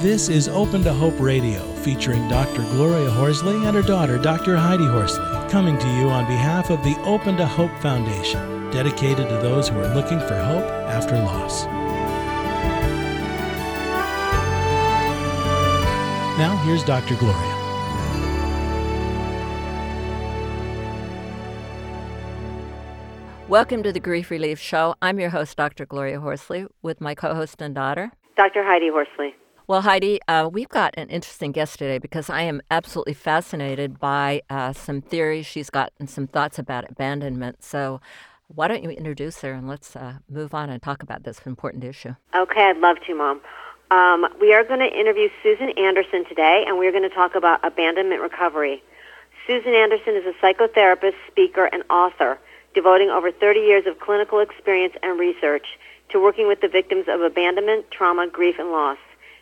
This is Open to Hope Radio, featuring Dr. Gloria Horsley and her daughter, Dr. Heidi Horsley, coming to you on behalf of the Open to Hope Foundation, dedicated to those who are looking for hope after loss. Now, here's Dr. Gloria. Welcome to the Grief Relief Show. I'm your host, Dr. Gloria Horsley, with my co host and daughter, Dr. Heidi Horsley. Well, Heidi, uh, we've got an interesting guest today because I am absolutely fascinated by uh, some theories she's got and some thoughts about abandonment. So, why don't you introduce her and let's uh, move on and talk about this important issue? Okay, I'd love to, Mom. Um, we are going to interview Susan Anderson today, and we're going to talk about abandonment recovery. Susan Anderson is a psychotherapist, speaker, and author devoting over 30 years of clinical experience and research to working with the victims of abandonment, trauma, grief, and loss.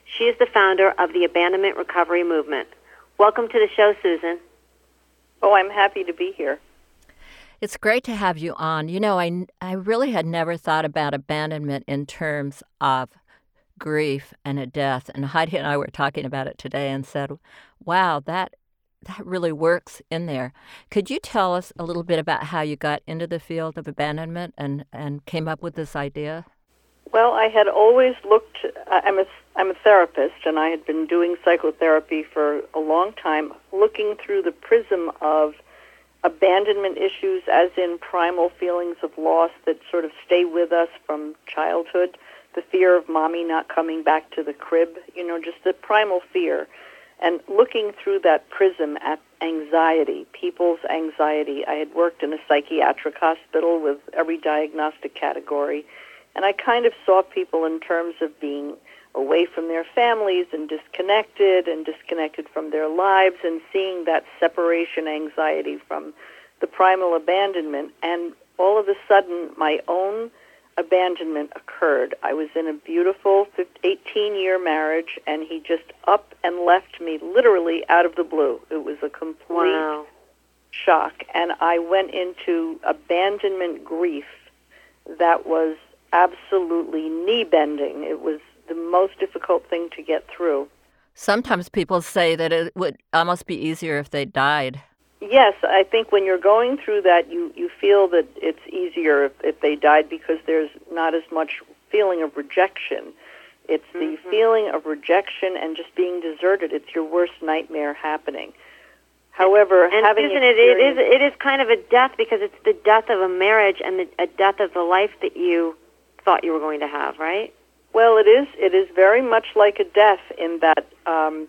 She is the founder of the Abandonment Recovery Movement. Welcome to the show, Susan. Oh, I'm happy to be here. It's great to have you on. You know, I, I really had never thought about abandonment in terms of grief and a death. And Heidi and I were talking about it today and said, wow, that that really works in there. Could you tell us a little bit about how you got into the field of abandonment and, and came up with this idea? Well, I had always looked. Uh, I'm a I'm a therapist, and I had been doing psychotherapy for a long time, looking through the prism of abandonment issues, as in primal feelings of loss that sort of stay with us from childhood, the fear of mommy not coming back to the crib, you know, just the primal fear and looking through that prism at anxiety, people's anxiety. I had worked in a psychiatric hospital with every diagnostic category, and I kind of saw people in terms of being away from their families and disconnected and disconnected from their lives and seeing that separation anxiety from the primal abandonment and all of a sudden my own abandonment occurred. I was in a beautiful 18 year marriage, and he just up and left me literally out of the blue. It was a complete wow. shock, and I went into abandonment grief that was absolutely knee bending. It was the most difficult thing to get through. Sometimes people say that it would almost be easier if they died. Yes, I think when you're going through that, you you feel that it's easier if, if they died because there's not as much feeling of rejection. It's the mm-hmm. feeling of rejection and just being deserted. It's your worst nightmare happening. However, and having Susan, it, it is it is kind of a death because it's the death of a marriage and the, a death of the life that you thought you were going to have, right? Well, it is. It is very much like a death in that um,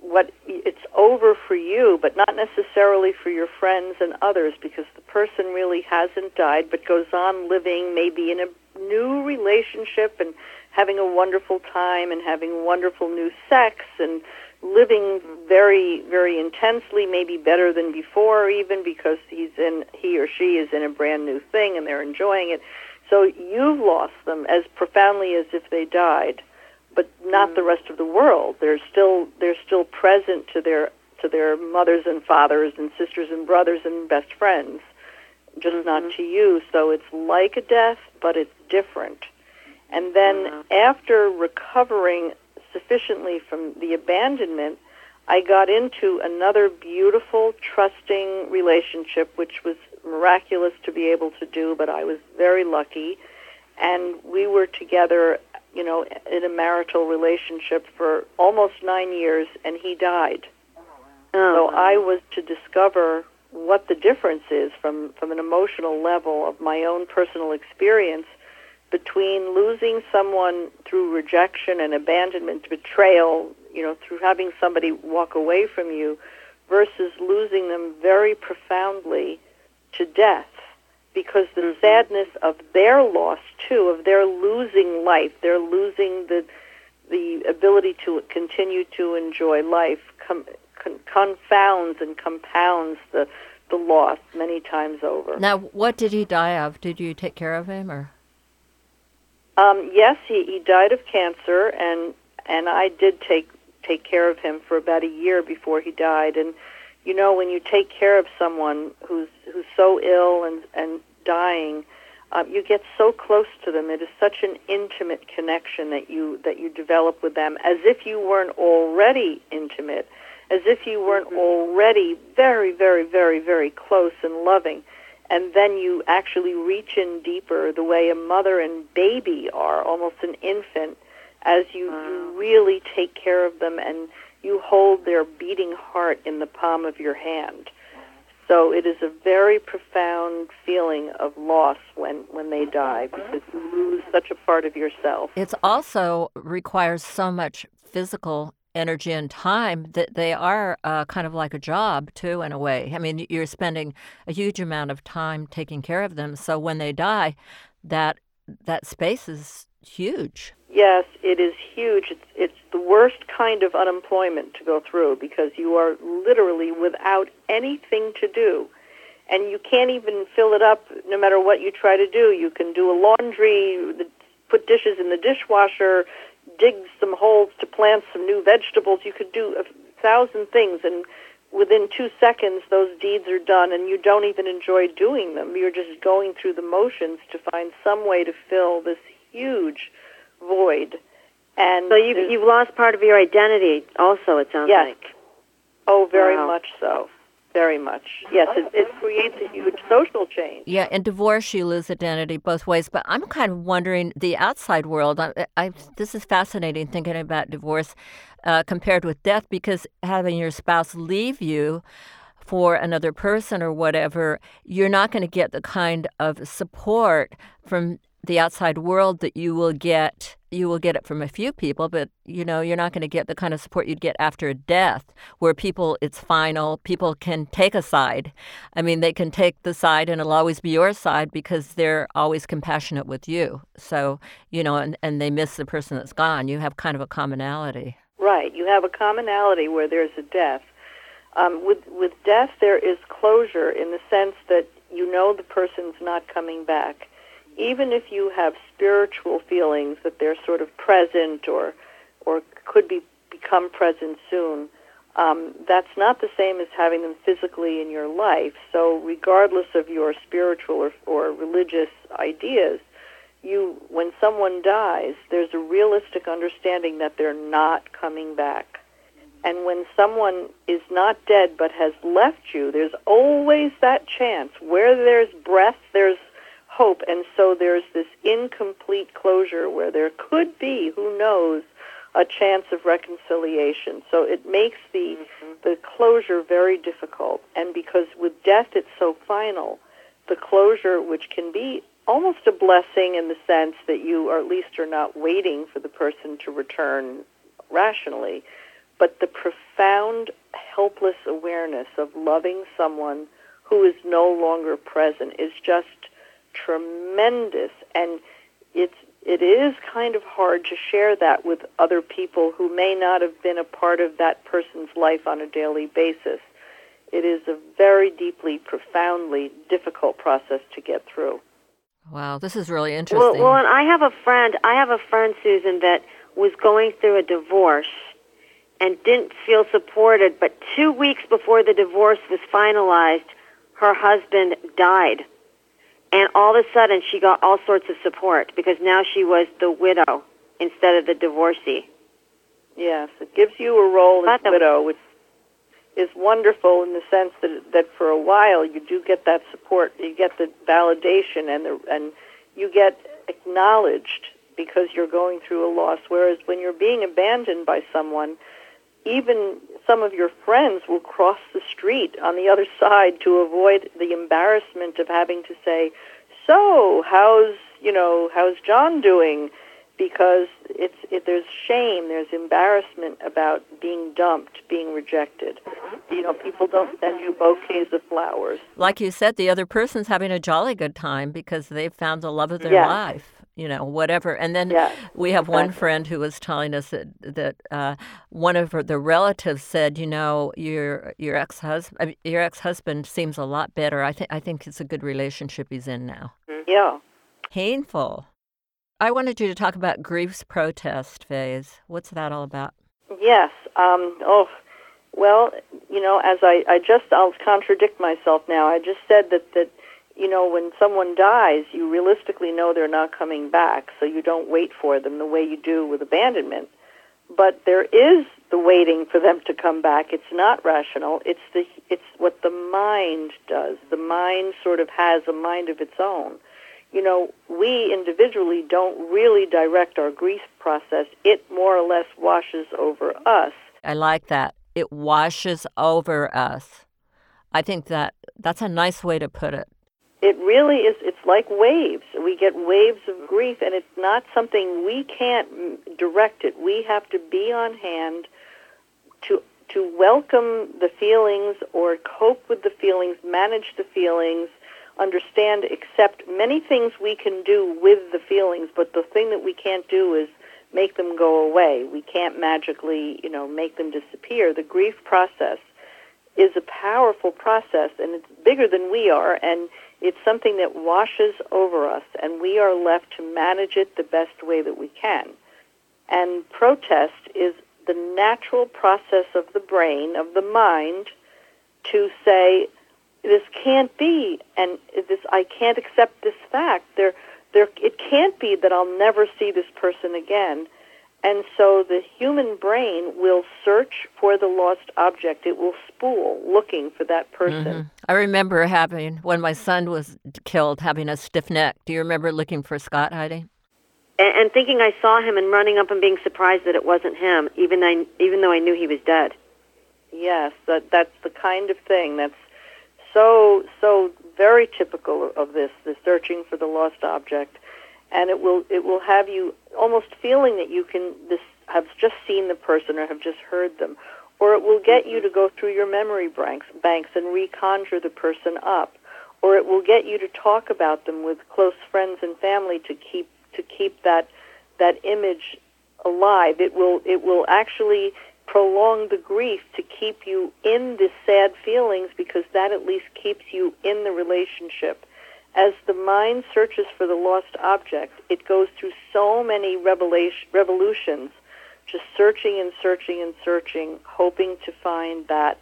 what it's over for you, but not necessarily for your friends and others, because the person really hasn't died, but goes on living maybe in a new relationship and having a wonderful time and having wonderful new sex and living very very intensely maybe better than before even because he's in he or she is in a brand new thing and they're enjoying it so you've lost them as profoundly as if they died but not mm. the rest of the world. They're still they're still present to their to their mothers and fathers and sisters and brothers and best friends, just mm-hmm. not to you. So it's like a death, but it's different. And then mm-hmm. after recovering sufficiently from the abandonment, I got into another beautiful, trusting relationship, which was miraculous to be able to do, but I was very lucky. And we were together you know, in a marital relationship for almost nine years, and he died. Oh, so I was to discover what the difference is from, from an emotional level of my own personal experience between losing someone through rejection and abandonment, betrayal, you know, through having somebody walk away from you, versus losing them very profoundly to death because the mm-hmm. sadness of their loss too, of their losing life, they're losing the the ability to continue to enjoy life, com, con, confounds and compounds the the loss many times over. Now, what did he die of? Did you take care of him, or? Um, yes, he, he died of cancer, and and I did take take care of him for about a year before he died, and you know, when you take care of someone who's who's so ill and and dying, um, you get so close to them. It is such an intimate connection that you that you develop with them, as if you weren't already intimate, as if you weren't Mm-hmm. already very, very, very, very close and loving. And then you actually reach in deeper, the way a mother and baby are, almost an infant, as you, Wow. you really take care of them and you hold their beating heart in the palm of your hand. So it is a very profound feeling of loss when, when they die because you lose such a part of yourself. It's also requires so much physical energy and time that they are uh, kind of like a job too in a way i mean you're spending a huge amount of time taking care of them so when they die that that space is huge Yes, it is huge. It's, it's the worst kind of unemployment to go through because you are literally without anything to do. And you can't even fill it up no matter what you try to do. You can do a laundry, put dishes in the dishwasher, dig some holes to plant some new vegetables. You could do a thousand things, and within two seconds, those deeds are done, and you don't even enjoy doing them. You're just going through the motions to find some way to fill this huge void. And So you've, you've lost part of your identity also, it sounds Yes. like. oh, very Wow. much so, very much. Yes, it, it creates a huge social change. yeah in divorce you lose identity both ways but i'm kind of wondering the outside world i, I this is fascinating thinking about divorce uh, compared with death because having your spouse leave you for another person or whatever, you're not going to get the kind of support from the outside world that you will get. You will get it from a few people, but you know you're not going to get the kind of support you'd get after a death, where people it's final. People can take a side. I mean, they can take the side, and it'll always be your side because they're always compassionate with you. So you know, and, and they miss the person that's gone. You have kind of a commonality. Right. You have a commonality where there's a death. Um, with with death, there is closure in the sense that you know the person's not coming back, even if you have spiritual feelings that they're sort of present or or could be become present soon. Um, that's not the same as having them physically in your life. So, regardless of your spiritual or, or religious ideas, you when someone dies, there's a realistic understanding that they're not coming back. And when someone is not dead but has left you, there's always that chance. Where there's breath, there's hope. And so there's this incomplete closure where there could be, who knows, a chance of reconciliation. So it makes the mm-hmm. the closure very difficult. And because with death it's so final, the closure which can be almost a blessing in the sense that you or at least are not waiting for the person to return rationally, but the profound helpless awareness of loving someone who is no longer present is just tremendous and it's it is kind of hard to share that with other people who may not have been a part of that person's life on a daily basis. It is a very deeply, profoundly difficult process to get through. Wow, this is really interesting. well, and I have a friend. I have a friend, Susan, that was going through a divorce and didn't feel supported. But two weeks before the divorce was finalized, her husband died, and all of a sudden she got all sorts of support because now she was the widow instead of the divorcee. Yes, it gives you a role as widow, which is wonderful in the sense that that for a while you do get that support, you get the validation, and the and you get acknowledged because you're going through a loss. Whereas when you're being abandoned by someone, even some of your friends will cross the street on the other side to avoid the embarrassment of having to say, "So, how's you know how's John doing?" Because it's it, there's shame, there's embarrassment about being dumped, being rejected. You know, people don't send you bouquets of flowers. like you said, the other person's having a jolly good time because they've found the love of their life. You know, whatever. And then Yes, we have one friend who was telling us that that uh, one of her, the relatives said, you know, your your ex husband your ex husband seems a lot better. I think I think it's a good relationship he's in now. Yeah. Painful. I wanted you to talk about grief's protest phase. What's that all about? Yes. Um, oh, well, you know, as I, I just, I'll contradict myself now. I just said that, that you know, when someone dies, you realistically know they're not coming back, so you don't wait for them the way you do with abandonment. But there is the waiting for them to come back. It's not rational. It's the it's what the mind does. The mind sort of has a mind of its own. You know, we individually don't really direct our grief process. It more or less washes over us. I like that. It washes over us. I think that that's a nice way to put it. It really is. It's like waves. We get waves of grief, and it's not something we can't direct it. We have to be on hand to to welcome the feelings or cope with the feelings, manage the feelings, understand, accept many things we can do with the feelings, but the thing that we can't do is make them go away. We can't magically, you know, make them disappear. The grief process is a powerful process and it's bigger than we are and it's something that washes over us and we are left to manage it the best way that we can. And protest is the natural process of the brain, of the mind, to say, this can't be, and this I can't accept this fact. There, there, it can't be that I'll never see this person again. And so the human brain will search for the lost object. It will spool looking for that person. Mm-hmm. I remember having, when my son was killed, having a stiff neck. Do you remember looking for Scott, Heidi? And, and thinking I saw him and running up and being surprised that it wasn't him, even, I, even though I knew he was dead. Yes, that, that's the kind of thing that's so, so very typical of this, the searching for the lost object and it will it will have you almost feeling that you can this have just seen the person or have just heard them. Or it will get you mm-hmm. to go through your memory banks banks and reconjure the person up. Or it will get you to talk about them with close friends and family to keep to keep that that image alive. It will it will actually prolong the grief to keep you in the sad feelings because that at least keeps you in the relationship as the mind searches for the lost object, it goes through so many revolutions, just searching and searching and searching, hoping to find that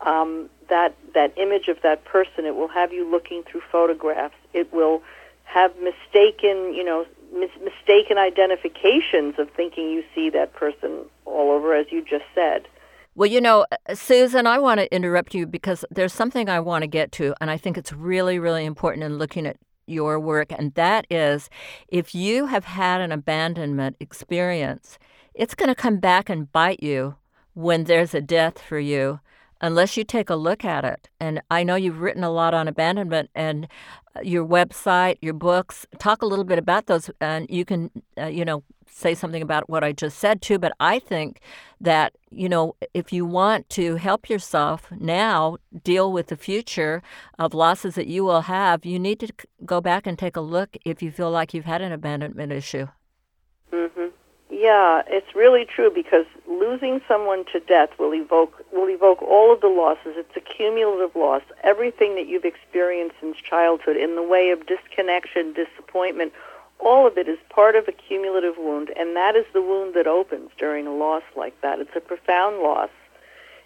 um, that that image of that person. It will have you looking through photographs. It will have mistaken, you know, mis- mistaken identifications of thinking you see that person all over, as you just said. Well, you know, uh, Susan, I want to interrupt you because there's something I want to get to, and I think it's really, really important in looking at your work, and that is if you have had an abandonment experience, it's going to come back and bite you when there's a death for you unless you take a look at it. And I know you've written a lot on abandonment and uh, your website, your books. Talk a little bit about those, and you can, uh, you know, say something about what I just said too, but I think that, you know, if you want to help yourself now deal with the future of losses that you will have, you need to go back and take a look if you feel like you've had an abandonment issue. Mhm. Yeah, it's really true because losing someone to death will evoke will evoke all of the losses. It's a cumulative loss. Everything that you've experienced since childhood in the way of disconnection, disappointment, all of it is part of a cumulative wound, and that is the wound that opens during a loss like that. It's a profound loss,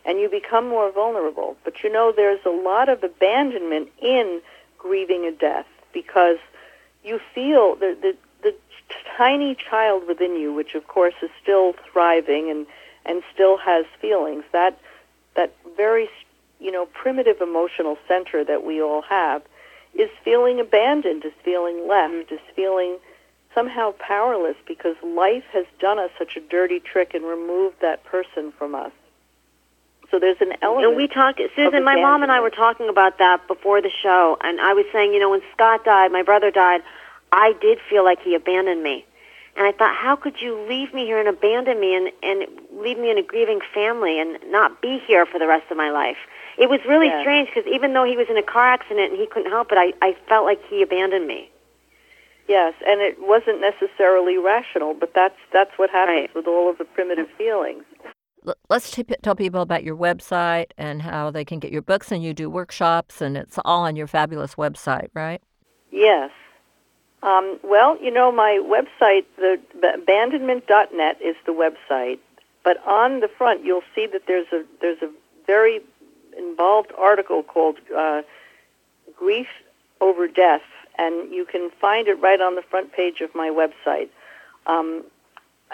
and you become more vulnerable. But you know, there's a lot of abandonment in grieving a death because you feel the, the tiny child within you, which of course is still thriving and, and still has feelings, that, that very you know, primitive emotional center that we all have is feeling abandoned, is feeling left, is feeling somehow powerless because life has done us such a dirty trick and removed that person from us. So there's an element. And we talked, Susan. My mom and I were talking about that before the show, and I was saying, you know, when Scott died, my brother died, I did feel like he abandoned me, and I thought, how could you leave me here and abandon me and and leave me in a grieving family and not be here for the rest of my life? It was really yes. strange because even though he was in a car accident and he couldn't help it, I, I felt like he abandoned me. Yes, and it wasn't necessarily rational, but that's that's what happens right. with all of the primitive feelings. Let's t- tell people about your website and how they can get your books, and you do workshops, and it's all on your fabulous website, right? Yes. Um, well, you know, my website, the abandonment.net, is the website, but on the front you'll see that there's a there's a very involved article called uh, "Grief over death, and you can find it right on the front page of my website. Um,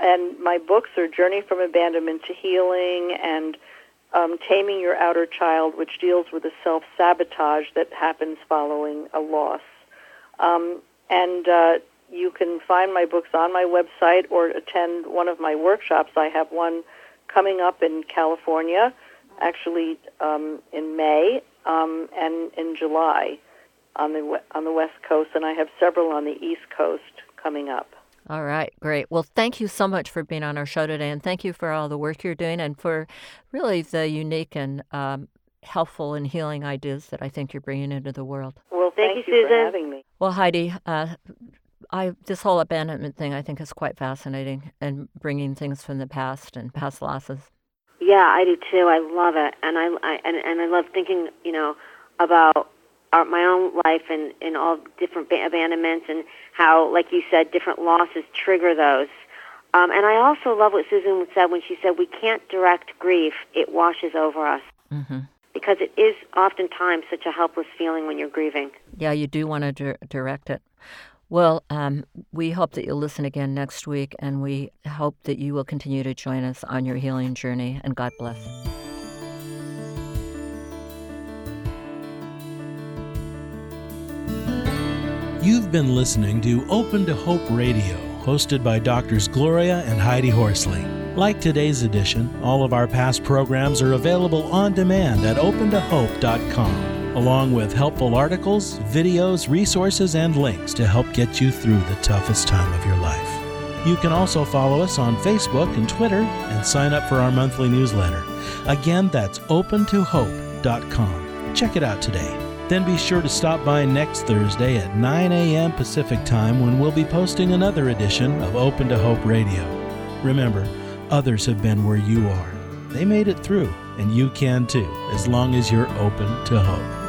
and my books are Journey from Abandonment to Healing and um, Taming Your Outer Child, which deals with the self sabotage that happens following a loss. Um, and uh, you can find my books on my website or attend one of my workshops. I have one coming up in California, actually um, in May, um, and in July on the on the West Coast, and I have several on the East Coast coming up. All right, great. Well, thank you so much for being on our show today, and thank you for all the work you're doing and for really the unique and um, helpful and healing ideas that I think you're bringing into the world. Well, thank, Thank you, you, for Susan. having me. Well, Heidi, uh, I this whole abandonment thing I think is quite fascinating, and bringing things from the past and past losses. Yeah, I do too. I love it, and I, I and, and I love thinking, you know, about our, my own life and in all different ba- abandonments and how, like you said, different losses trigger those. Um, and I also love what Susan said when she said we can't direct grief; it washes over us hmm because it is oftentimes such a helpless feeling when you're grieving. Yeah, you do want to dir- direct it. Well, um, we hope that you'll listen again next week, and we hope that you will continue to join us on your healing journey. And God bless. You've been listening to Open to Hope Radio, hosted by Doctors Gloria and Heidi Horsley. Like today's edition, all of our past programs are available on demand at opentohope.com, along with helpful articles, videos, resources, and links to help get you through the toughest time of your life. You can also follow us on Facebook and Twitter and sign up for our monthly newsletter. Again, that's opentohope.com. Check it out today. Then be sure to stop by next Thursday at 9 a.m. Pacific Time when we'll be posting another edition of Open to Hope Radio. Remember, others have been where you are. They made it through, and you can too, as long as you're open to hope.